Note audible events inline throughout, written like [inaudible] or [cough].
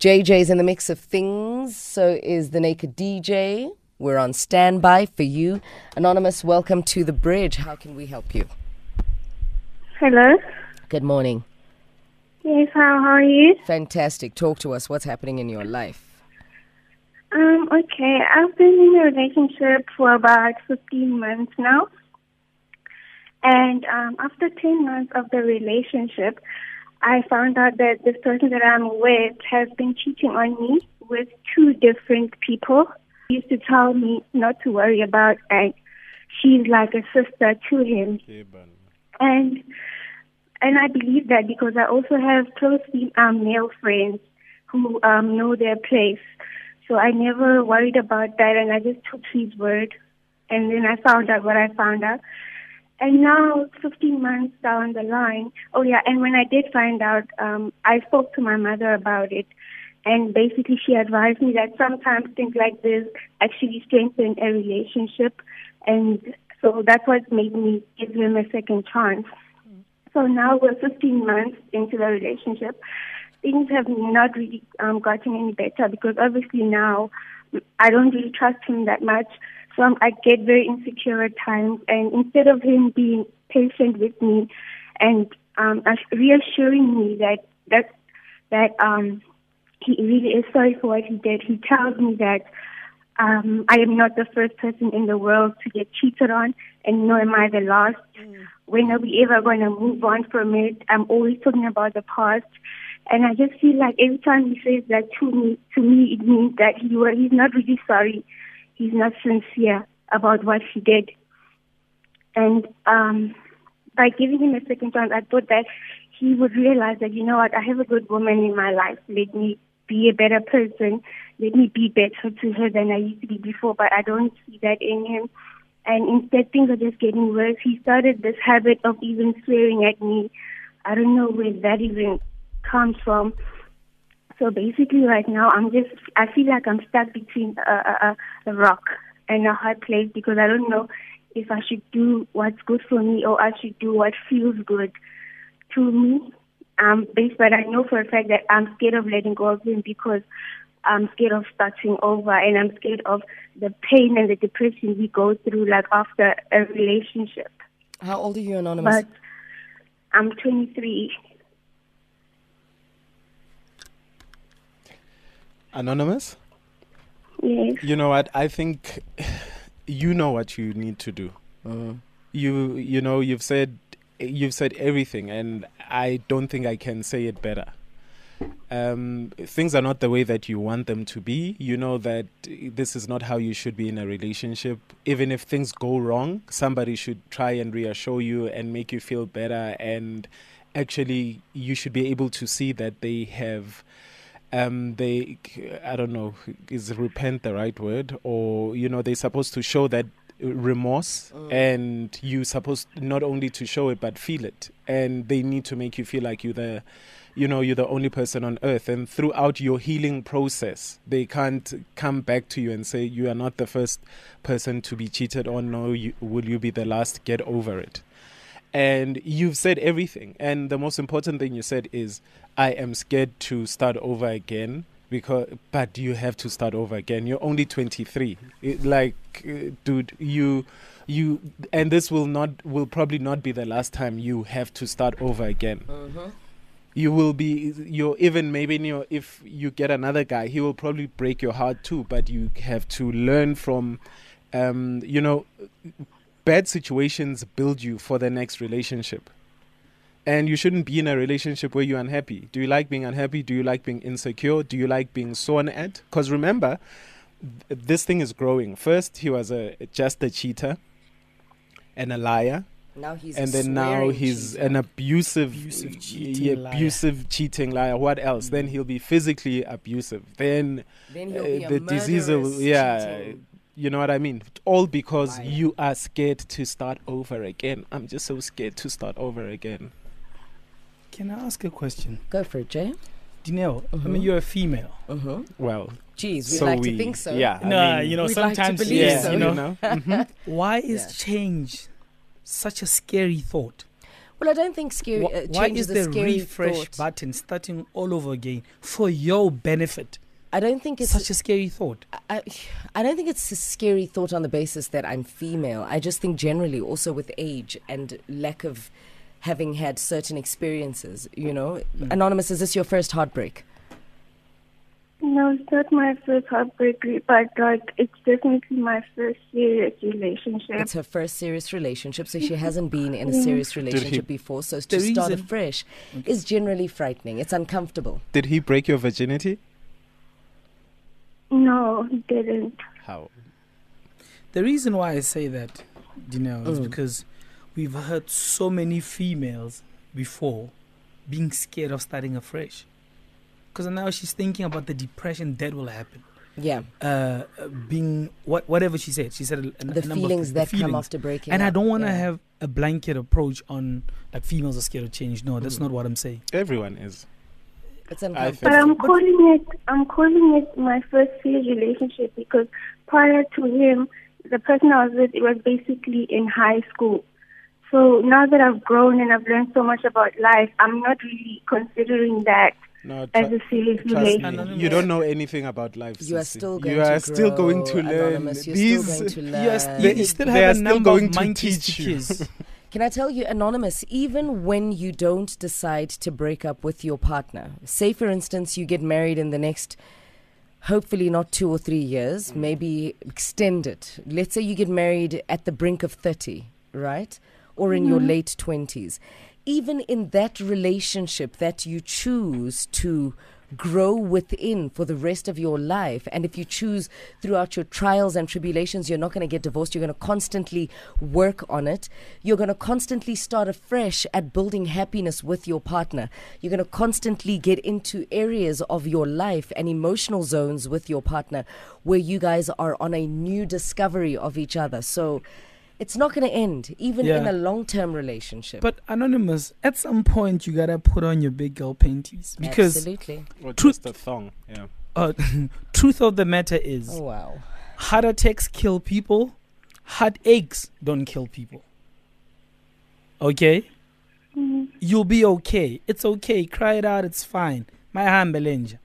JJ's in the mix of things. So is the Naked DJ. We're on standby for you. Anonymous, welcome to the bridge. How can we help you? Hello. Good morning. Yes, how, how are you? Fantastic. Talk to us. What's happening in your life? Um, okay, I've been in a relationship for about 15 months now. And um, after 10 months of the relationship, I found out that this person that I'm with has been cheating on me with two different people. He used to tell me not to worry about and she's like a sister to him. And and I believe that because I also have close um, male friends who um, know their place. So I never worried about that and I just took his word. And then I found out what I found out. And now, 15 months down the line, oh yeah, and when I did find out, um, I spoke to my mother about it. And basically, she advised me that sometimes things like this actually strengthen a relationship. And so that's what made me give him a second chance. So now we're 15 months into the relationship. Things have not really um, gotten any better because obviously now I don't really trust him that much. So um, I get very insecure at times. And instead of him being patient with me and um, reassuring me that that that um, he really is sorry for what he did, he tells me that um, I am not the first person in the world to get cheated on, and nor am I the last. Mm. When are we ever going to move on from it? I'm always talking about the past. And I just feel like every time he says that to me, to me, it means that he he's not really sorry he's not sincere about what he did. And um, by giving him a second chance, I thought that he would realize that, you know what, I have a good woman in my life. Let me be a better person. Let me be better to her than I used to be before. But I don't see that in him. And instead, things are just getting worse. He started this habit of even swearing at me. I don't know where that even comes from. So basically, right now, I'm just, I feel like I'm stuck between a, a, a rock and a hard place because I don't know if I should do what's good for me or I should do what feels good to me. Um, based, but I know for a fact that I'm scared of letting go of him because I'm scared of starting over and I'm scared of the pain and the depression we go through like after a relationship. How old are you, Anonymous? But I'm 23. Anonymous? Yes. You know what? I think [sighs] you know what you need to do. Uh, you you know you've said you've said everything, and I don't think I can say it better. Um, things are not the way that you want them to be. You know that this is not how you should be in a relationship. Even if things go wrong, somebody should try and reassure you and make you feel better. And actually, you should be able to see that they have um, they, I don't know, is repent the right word? Or, you know, they're supposed to show that remorse mm. and you're supposed not only to show it but feel it and they need to make you feel like you're the you know you're the only person on earth and throughout your healing process they can't come back to you and say you are not the first person to be cheated on no you, will you be the last get over it and you've said everything. And the most important thing you said is I am scared to start over again because but you have to start over again? You're only 23 it, like uh, dude you you and this will not will probably not be the last time you have to start over again. Uh-huh. you will be you're even maybe you if you get another guy he will probably break your heart too but you have to learn from um, you know bad situations build you for the next relationship and you shouldn't be in a relationship where you're unhappy. Do you like being unhappy? Do you like being insecure? Do you like being sworn at? Because remember, th- this thing is growing. First, he was a just a cheater and a liar. Now he's and then now he's cheater. an abusive, abusive, cheating, abusive liar. cheating liar. What else? Mm. Then he'll be physically abusive. Then, then uh, the disease, will, yeah. Cheating. You know what I mean? All because liar. you are scared to start over again. I'm just so scared to start over again. Can I ask a question? Go for it, Jay. Dineo, I mean, you're a female. Uh-huh. Well, Geez, we so like we, to think so. Yeah. No, I mean, you know, we'd like sometimes, yeah, so. you know. you know? Mhm. Why is Yeah. change such a scary thought? Well, I don't think scary. Wh- uh, why change is a the scary refresh thought. button starting all over again for your benefit? I don't think it's Such a scary thought. I, I don't think it's a scary thought on the basis that I'm female. I just think generally, also with age and lack of having had certain experiences, you know. Mm. Anonymous, is this your first heartbreak? No, it's not my first heartbreak, but like it's definitely my first serious relationship. It's her first serious relationship, so she [laughs] hasn't been in a serious relationship before. So to start reason- afresh is generally frightening. It's uncomfortable. Did he break your virginity? No, he didn't. How? The reason why I say that, you know, is Mm. because we've heard so many females before being scared of starting afresh. Because now she's thinking about the depression that will happen. Yeah, Uh, uh, being what whatever she said, she said a, a, a the number feelings of that the come after breaking. And I don't want to Yeah. have a blanket approach on like females are scared of change. No, that's Mm. not what I'm saying. Everyone is. It's think- But. I'm calling it I'm calling it my first serious relationship because prior to him, the person I was with it was basically in high school. So now that I've grown and I've learned so much about life, I'm not really considering that No, as a serious trust relationship. me. You don't know anything about life. You are still going You to are still going to learn. Anonymous. You're These [laughs] still going to learn. Yes, They- you, you still they are have a still going of to monkeys teach you. [laughs] Can I tell you, Anonymous, even when you don't decide to break up with your partner, say for instance you get married in the next, hopefully not two or three years, maybe extend it. Let's say you get married at the brink of 30, right? Or in your mm-hmm. late 20s. Even in that relationship that you choose to grow within for the rest of your life. And if you choose throughout your trials and tribulations, you're not going to get divorced. You're going to constantly work on it. You're going to constantly start afresh at building happiness with your partner. You're going to constantly get into areas of your life and emotional zones with your partner where you guys are on a new discovery of each other. So it's not going to end, even in a long term relationship. But anonymous, at some point you gotta put on your big girl panties because Absolutely. Or Truth- just a thong. Yeah. uh, [laughs] truth of the matter is Oh, wow. heart attacks kill people, heartaches don't kill people. Okay, Mhm. you'll be okay. It's okay. Cry it out. It's fine. My hambelenja.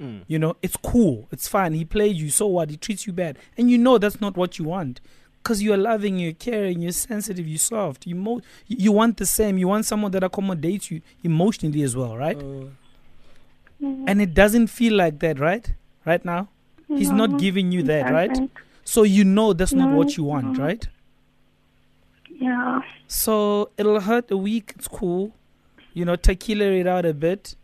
Mm. You know, it's cool. It's fine. He played you. So what? He treats you bad, and you know that's not what you want. Cause you're loving, you're caring, you're sensitive, you're soft. You mo- you want the same. You want someone that accommodates you emotionally as well, right? Mhm. And it doesn't feel like that, right? Right now, he's not giving you that, right? So you know that's not what you want, no. right? Yeah. So it'll hurt a week. It's cool. You know, tequila it out a bit.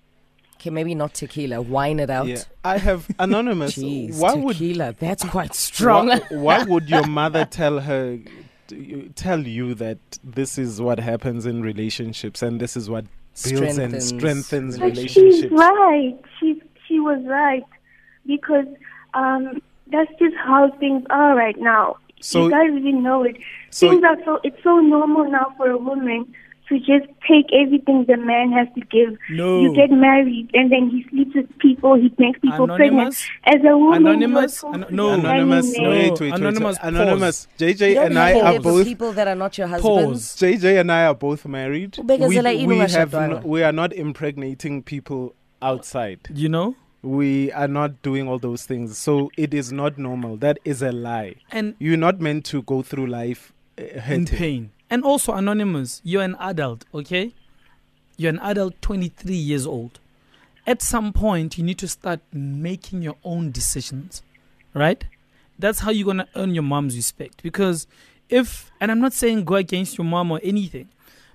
Okay, maybe not tequila. Wine it out. Yeah. I have anonymous. [laughs] Jeez, why would tequila. That's quite strong. Why, why [laughs] would your mother tell her, tell you that this is what happens in relationships and this is what builds and strengthens But she's relationships? right. She she was right because um, that's just how things are right now. So- you guys really know it. so- things are so it's so normal now for a woman to just take everything the man has to give. No. You get married and then he sleeps with people. He makes people Anonymous? pregnant. As a woman, Anonymous? you're Ano- supposed to no. Anonymous, No. there. wait, wait, wait. Anonymous, wait. Anonymous. JJ don't and I are both. people that are not your husbands. Pause. JJ and I are both married. Ubeka We, we have ngashadwanga. no, we are not impregnating people outside. You know, We are not doing all those things. So it is not normal. That is a lie. and You're not meant to go through life uh, in pain. And also anonymous. You're an adult, okay? You're an adult, 23 years old. At some point, you need to start making your own decisions, right? That's how you're gonna earn your mom's respect. Because if, and I'm not saying go against your mom or anything,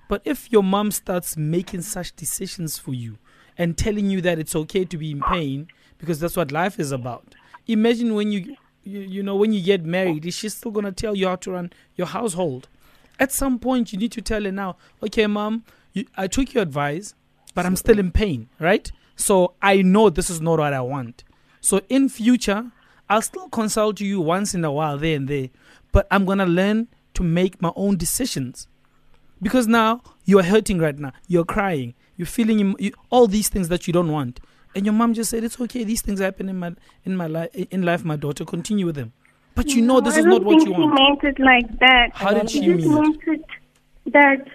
but if your mom starts making such decisions for you and telling you that it's okay to be in pain because that's what life is about. Imagine when you, you, you know, when you get married, is she still gonna tell you how to run your household? At some point, you need to tell her now, okay, mom, you, I took your advice, but I'm still in pain, right? So I know this is not what I want. So in future, I'll still consult you once in a while, there and there, but I'm gonna learn to make my own decisions because now you're hurting right now. You're crying. You're feeling you, all these things that you don't want. And your mom just said it's okay. These things happen in my in my life in life. My daughter, continue with them. But you know No, this I is don't not what think you she want. meant it like that. How did she she just mean it? meant it that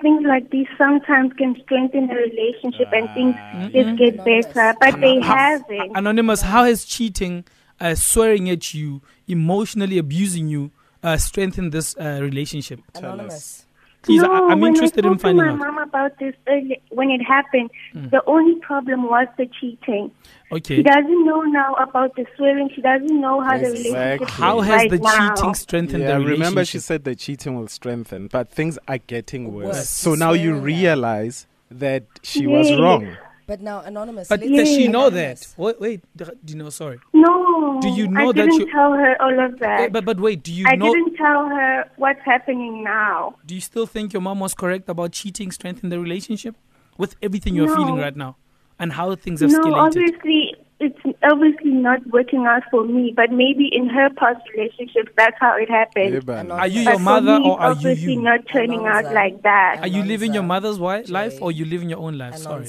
things like this sometimes can strengthen a relationship and things Ah. just get better, but they haven't. Anonymous, how has cheating, uh, swearing at you, emotionally abusing you, uh, strengthened this uh, relationship? Tell us. Anonymous. Please, no, I, I'm when interested I in spoke finding to out. my mom about this early, when it happened. Mm. The only problem was the cheating. Okay. She doesn't know now about the swearing. She doesn't know how the Exactly. relationship How is has right the now. cheating strengthened Yeah, the relationship? remember she said the cheating will strengthen, but things are getting worse. Worse. So now you realize that she was Yes. wrong. But now, Anonymous. But let's- does she Yeah. know that? Anonymous. Wait, wait, do you know? Sorry. No. Do you know I that didn't you- tell her all of that. Wait, but but wait, do you I know? didn't tell her what's happening now. Do you still think your mom was correct about cheating strengthening the relationship with everything you're feeling right now and how things have No, escalated? obviously, it's obviously not working out for me. But maybe in her past relationships, that's how it happened. Yeah, Are you your for mother me, or are you obviously not turning out like that. Are you living your mother's wi- Jay. life or you living your own life? Sorry.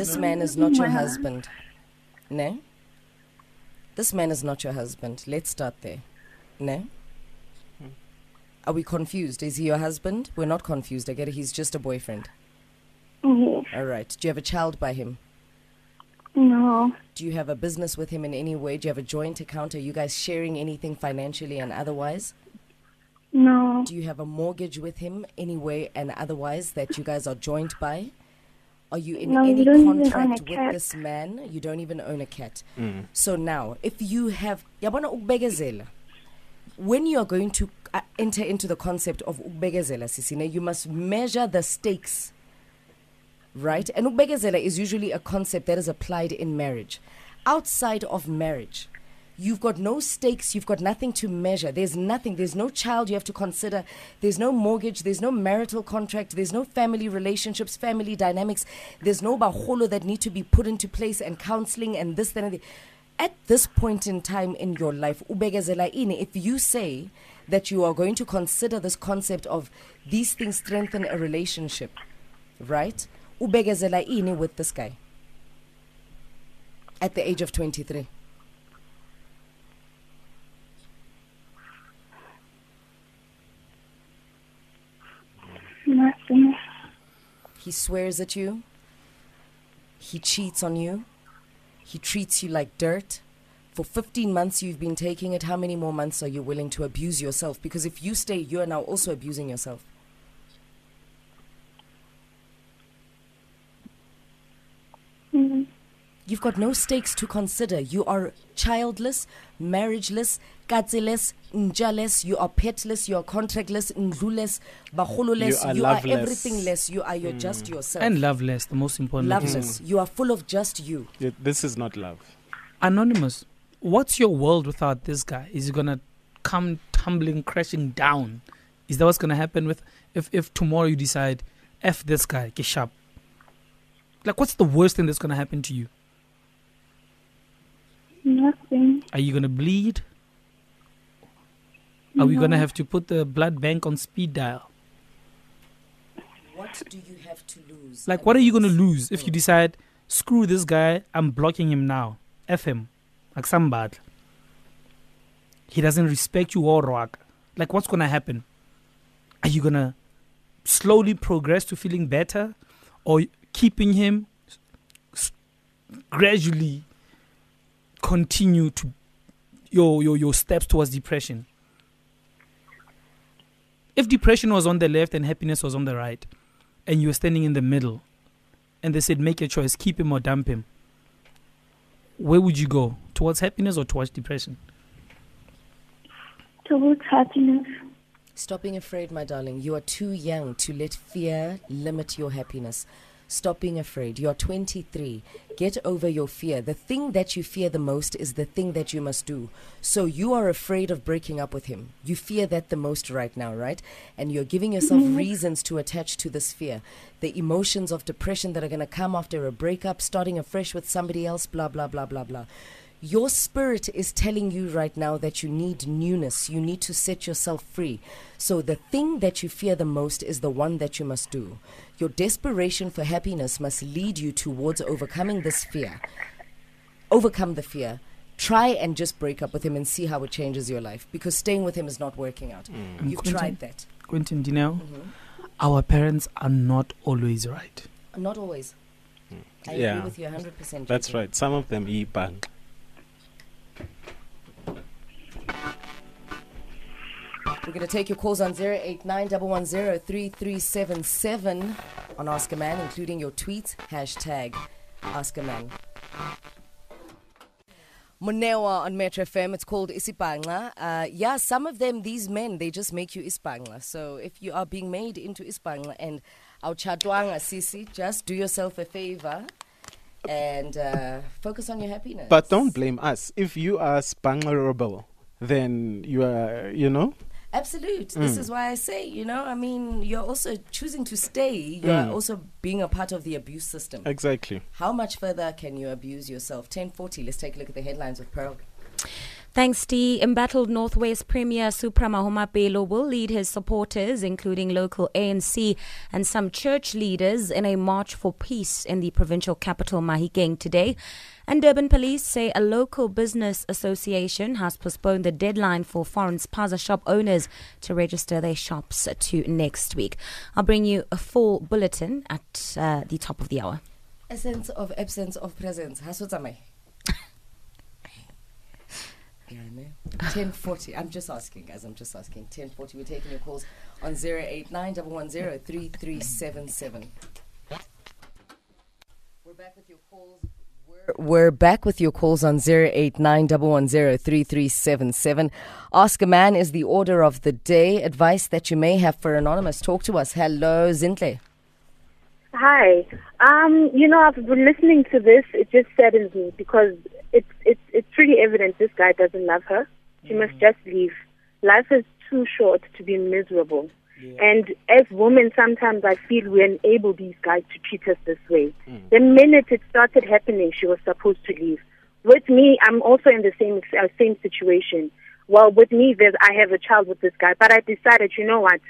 This man is not your husband. No? This man is not your husband. Let's start there. No? Are we confused? Is he your husband? We're not confused. I get it. He's just a boyfriend. Yes. All right. Do you have a child by him? No. Do you have a business with him in any way? Do you have a joint account? Are you guys sharing anything financially and otherwise? No. Do you have a mortgage with him anyway and otherwise that you guys are joined by? Are you in No, any don't even own a contract with cat. this man? You don't even own a cat. Mm. So now, if you have yabona ukubegezela, when you are going to uh, enter into the concept of ukubegezela, Sisine, you must measure the stakes, right? And ukubegezela is usually a concept that is applied in marriage. Outside of marriage, you've got no stakes, you've got nothing to measure. There's nothing, there's no child you have to consider, there's no mortgage, there's no marital contract, there's no family relationships, family dynamics, there's no baholo that need to be put into place and counseling and this, that, and. At this point in time in your life, if you say that you are going to consider this concept of these things strengthen a relationship, right? Ubegezela ini with this guy at the age of 23. Nothing. He swears at you. He cheats on you. He treats you like dirt. For 15 months you've been taking it. How many more months are you willing to abuse yourself? Because if you stay, you are now also abusing yourself. Mm. You've got no stakes to consider. You are childless, marriageless, katseless, njaless, you are petless, you are contractless, ndluless, bahululess, You are you are loveless. everything less. You are your mm. just yourself. And loveless, the most important. like you loveless. Mm. You are full of just you. Yeah, This is not love. Anonymous, what's your world without this guy? Is he gonna come tumbling, crashing down? Is that what's gonna happen with if if tomorrow you decide, f this guy, get sharp? Like, what's the worst thing that's gonna happen to you? Nothing. Are you gonna bleed? Are we gonna have to put the blood bank on speed dial? What do you have to lose? Like, what are you gonna lose if you decide, screw this guy, I'm blocking him now, f him, like some bad. He doesn't respect you or rock. Like, what's gonna happen? Are you gonna slowly progress to feeling better, or keeping him gradually continue to your your your steps towards depression? If depression was on the left and happiness was on the right, and you were standing in the middle, and they said make a choice, keep him or dump him, where would you go? Towards happiness or towards depression? Towards happiness. Stop being afraid, my darling. You are too young to let fear limit your happiness. Stop being afraid. You are 23. Get over your fear. The thing that you fear the most is the thing that you must do. So you are afraid of breaking up with him. You fear that the most right now, right? And you're giving yourself mhm. reasons to attach to this fear. The emotions of depression that are going to come after a breakup, starting afresh with somebody else, blah, blah, blah, blah, blah. Your spirit is telling you right now that you need newness. You need to set yourself free. So, the thing that you fear the most is the one that you must do. Your desperation for happiness must lead you towards overcoming this fear. Overcome the fear. Try and just break up with him and see how it changes your life because staying with him is not working out. Mm. You've Quentin? tried that. Quentin Dineo, mm-hmm. our parents are not always right. Not always. Hmm. I Yeah. agree with you 100%. That's JJ. right. Some of them e-bank. We're going to take your calls on 0891103377 on Ask a Man, including your tweets, hashtag a Man. Munewa on Metro FM, it's called Isipangla. Uh, yeah, some of them, these men, they just make you Ispangla. So if you are being made into Ispangla and Auchadwanga Sisi, just do yourself a favor and uh, focus on your happiness. But don't blame us. If you are spanglerable, then you are, you know, Absolute. This Mm. is why I say, you know, I mean, you're also choosing to stay. You're Mm. also being a part of the abuse system. exactly. How much further can you abuse yourself? 1040. Let's take a look at the headlines with Pearl. Thanks, the embattled Northwest Premier Supra Mahumapelo will lead his supporters, including local ANC and some church leaders, in a march for peace in the provincial capital Mahikeng today. And Durban police say a local business association has postponed the deadline for foreign spaza shop owners to register their shops to next week. I'll bring you a full bulletin at uh, the top of the hour. Essence of absence of presence. Hasutame. I know. 1040. I'm just asking, guys. I'm just asking. 1040. We're taking your calls on 089 3377. We're back with your calls. We're, back with your calls on 089 3377. Ask a Man is the order of the day. Advice that you may have for Anonymous. Talk to us. Hello, Zintle. Hi. Um, you know, I've been listening to this. It just saddens me because it's it's it's pretty evident this guy doesn't love her. She must just leave. Life is too short to be miserable. And as women, sometimes I feel we enable these guys to treat us this way. The minute it started happening, she was supposed to leave. With me, I'm also in the same uh, same situation. Well, with me, there's I have a child with this guy, but I decided, you know what?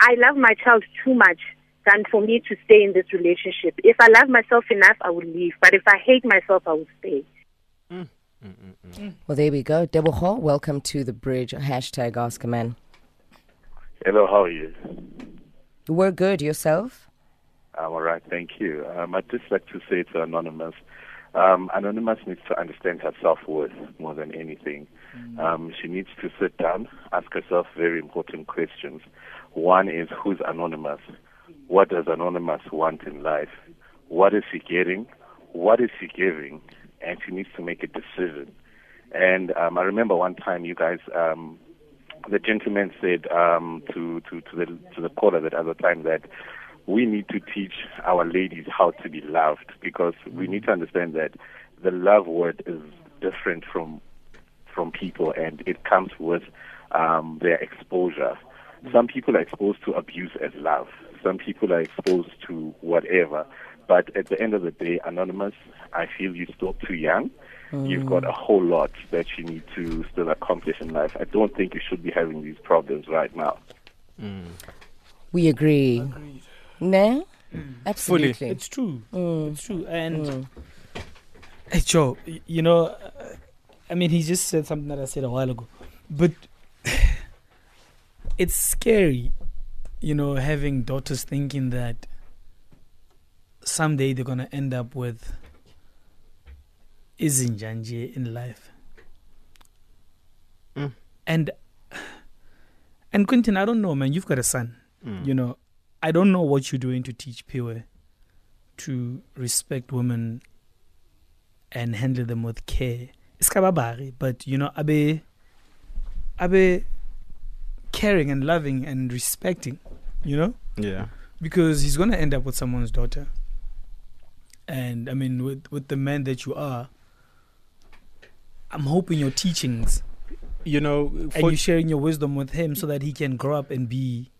I love my child too much than for me to stay in this relationship. If I love myself enough, I would leave. But if I hate myself, I would stay. Well, there we go. Deboho, welcome to the bridge. Hashtag Ask a Man. Hello, how are you? We're good. Yourself? I'm all right, thank you. Um, I'd just like to say to Anonymous, um, Anonymous needs to understand her self-worth more than anything. Um, she needs to sit down, ask herself very important questions. One is, who's Anonymous? What does Anonymous want in life? What is she getting? What is she giving? And she needs to make a decision. And um, I remember one time you guys um, the gentleman said um, to, to, to the to the caller that other time that we need to teach our ladies how to be loved because we need to understand that the love word is different from from people and it comes with um, their exposure. Some people are exposed to abuse as love. Some people are exposed to whatever. But at the end of the day, anonymous, I feel you're still too young. You've got a whole lot that you need to still accomplish in life. I don't think you should be having these problems right now. We agree. No? Fully. Absolutely. It's true. Mm. It's true. And Mm. Hey, Joe, you know, uh, I mean, he just said something that I said a while ago, but [sighs] it's scary, you know, having daughters thinking that someday they're gonna end up with izinjanje in life. Mm. And and Quentin, I don't know, man. You've got a son. Mm. You know, I don't know what you're doing to teach Piwe to respect women and handle them with care. It's kababari, but you know, abe abe caring and loving and respecting, you know? Yeah. Because he's gonna end up with someone's daughter. And I mean with with the man that you are, I'm hoping your teachings You know, and you're sharing your wisdom with him so that he can grow up and be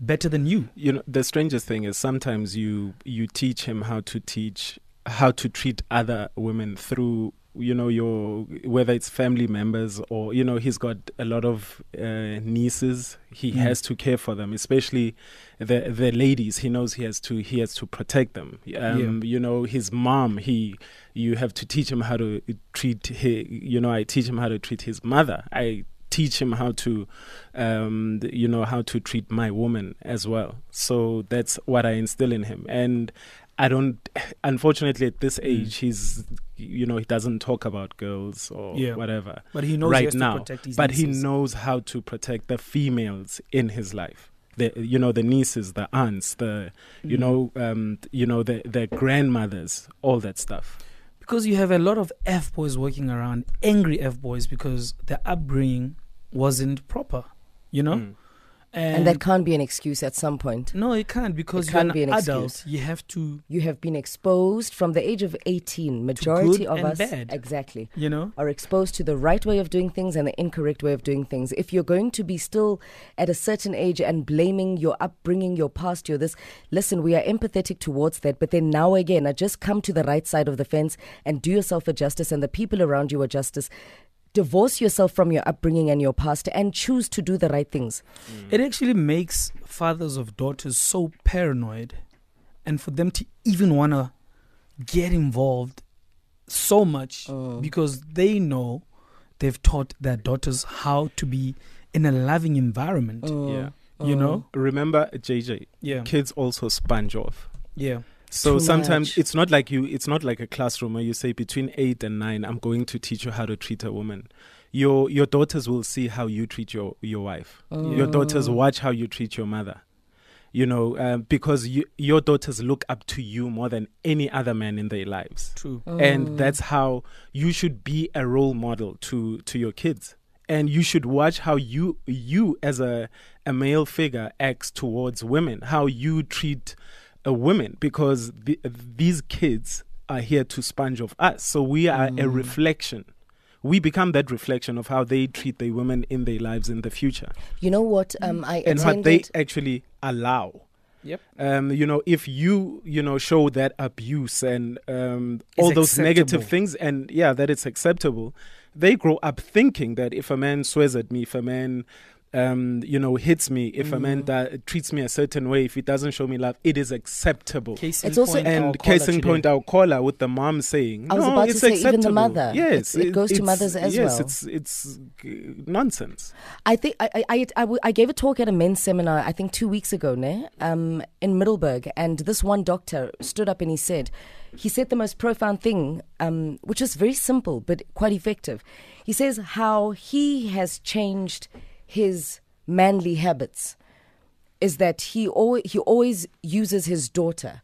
better than you. you know the strangest thing is sometimes you you teach him how to teach how to treat other women through you know your whether it's family members or you know he's got a lot of uh, nieces he Mm. has to care for them especially the the ladies he knows he has to he has to protect them um you know his mom he you have to teach him how to treat he, you know I teach him how to treat his mother I teach him how to, um, you know, how to treat my woman as well. So that's what I instill in him. And I don't, [sighs] unfortunately, at this age, he's, you know, he doesn't talk about girls or Yeah. whatever But he knows he right to now. protect his but he knows how to protect the females in his life. The, you know the nieces, the aunts, the you Mm. know um, you know the the grandmothers, all that stuff. because you have a lot of f boys walking around, angry f boys because their upbringing wasn't proper. You know, Mm. And that can't be an excuse at some point. no, it can't because It you're can't an, be an adult. excuse. You have to, You have been exposed from the age of 18. Majority of and us, bad. exactly, you know. are exposed to the right way of doing things and the incorrect way of doing things. If you're going to be still at a certain age and blaming your upbringing, your past, your this, listen, we are empathetic towards that. But then now again, I just come to the right side of the fence and do yourself a justice and the people around you a justice. Divorce yourself from your upbringing and your past and choose to do the right things. It actually makes fathers of daughters so paranoid, and for them to even want to get involved so much Mm. because they know they've taught their daughters how to be in a loving environment. Yeah. You know? Remember, JJ, Yeah. kids also sponge off. Yeah. So Too sometimes much. it's not like you. It's not like a classroom where you say between eight and nine, I'm going to teach you how to treat a woman. Your your daughters will see how you treat your your wife. Your daughters watch how you treat your mother. You know, um, because you, your daughters look up to you more than any other man in their lives, True. and that's how you should be a role model to to your kids. And you should watch how you you as a a male figure acts towards women, how you treat a woman, because the, these kids are here to sponge off us. So we are a reflection. We become that reflection of how they treat the women in their lives in the future You know what? Um, I and what they actually allow. Yep. Um, you know, if you you know show that abuse and um, all those negative things, and yeah, that it's acceptable, they grow up thinking that if a man swears at me, if a man um, you know hits me, if a Mm. man da- treats me a certain way, if he doesn't show me love, it is acceptable. Case It's also- and case in today. point, our caller with the mom saying, I was "No, about to it's say even the mother. Yes, It- it goes to mothers as yes, well. it's it's uh, nonsense. I think I I, I, I w- I gave a talk at a men's seminar I think two weeks ago, ne? um, in Middelburg, and this one doctor stood up and he said, he said the most profound thing, um, which is very simple but quite effective. He says how he has changed his manly habits is that he al- he always uses his daughter.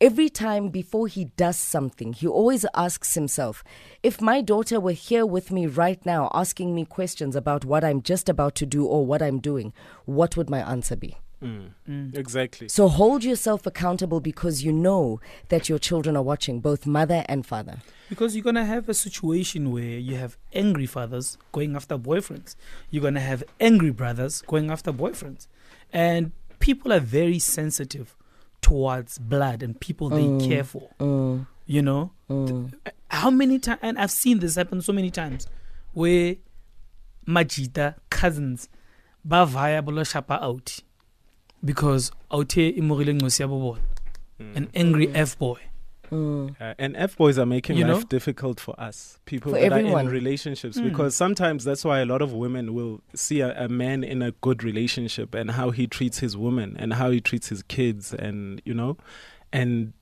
Every time before he does something, he always asks himself, if my daughter were here with me right now asking me questions about what I'm just about to do or what I'm doing, what would my answer be? Exactly. So hold yourself accountable because you know that your children are watching, both mother and father. Because you're gonna have a situation where you have angry fathers going after boyfriends. You're gonna have angry brothers going after boyfriends, and people are very sensitive towards blood and people they care for. Mm, You know, mm. how many times? And I've seen this happen so many times, where Majita cousins bavaya bolo shapa out because out here an angry f boy. Mm. Uh, and F boys are making You life know? difficult for us, people For that everyone. are in relationships, Mm. because sometimes that's why a lot of women will see a, a man in a good relationship and how he treats his woman and how he treats his kids, and you know, and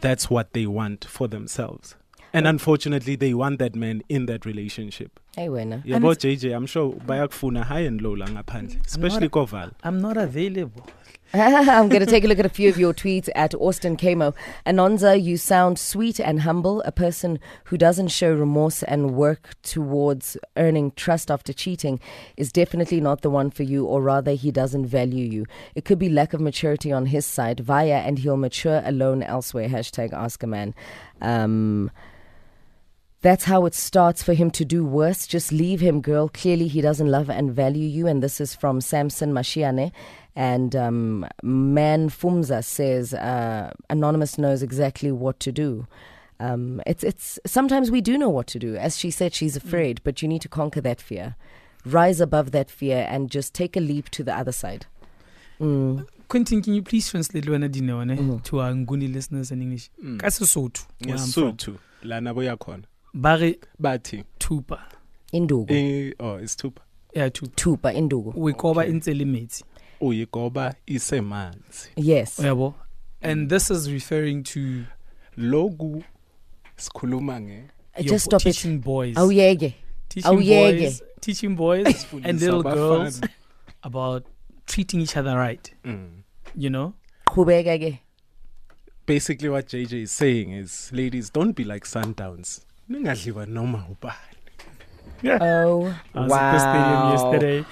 that's what they want for themselves. And unfortunately, they want that man in that relationship. Hey, winner. Yeah, but JJ, I'm sure bayakufuna high and low la ngaphandle, especially Koval. I'm not available. [laughs] I'm going to take a look at a few of your tweets at Austin Kamo. Anonza, you sound sweet and humble. A person who doesn't show remorse and work towards earning trust after cheating is definitely not the one for you, or rather, he doesn't value you. It could be lack of maturity on his side, via, and he'll mature alone elsewhere. Hashtag ask a man. Um, that's how it starts for him to do worse. Just leave him, girl. Clearly, he doesn't love and value you. And this is from Samson Mashiane. And um, Man Fumza says, uh, Anonymous knows exactly what to do. Um, it's, it's sometimes we do know what to do. As she said, she's afraid, but you need to conquer that fear. Rise above that fear and just take a leap to the other side. Mm. Quentin, can you please translate Luana Dineone Mhm. to our Nguni listeners in English? Mm. Ka Sesotho, where I'm from. Ngesotho, lana boyakhona. Ba re Bathi. thupa. Indugu. Eh, oh, it's tupa. yeah two thupa induku uyikoba inselimitsi uyigoba isemanzi. Yes. Uyabo? And this is referring to loku sikhuluma nge just stop it. teaching boys. Awuyeke. Teaching awuyeke. boys teaching boys [laughs] and little girls [laughs] about treating each other right. Mm. you know? Qhubeka ke. Basically what JJ is saying is ladies don't be like sundowns. Ningadliwa noma ubani. [laughs] Oh I was at the stadium wow. yesterday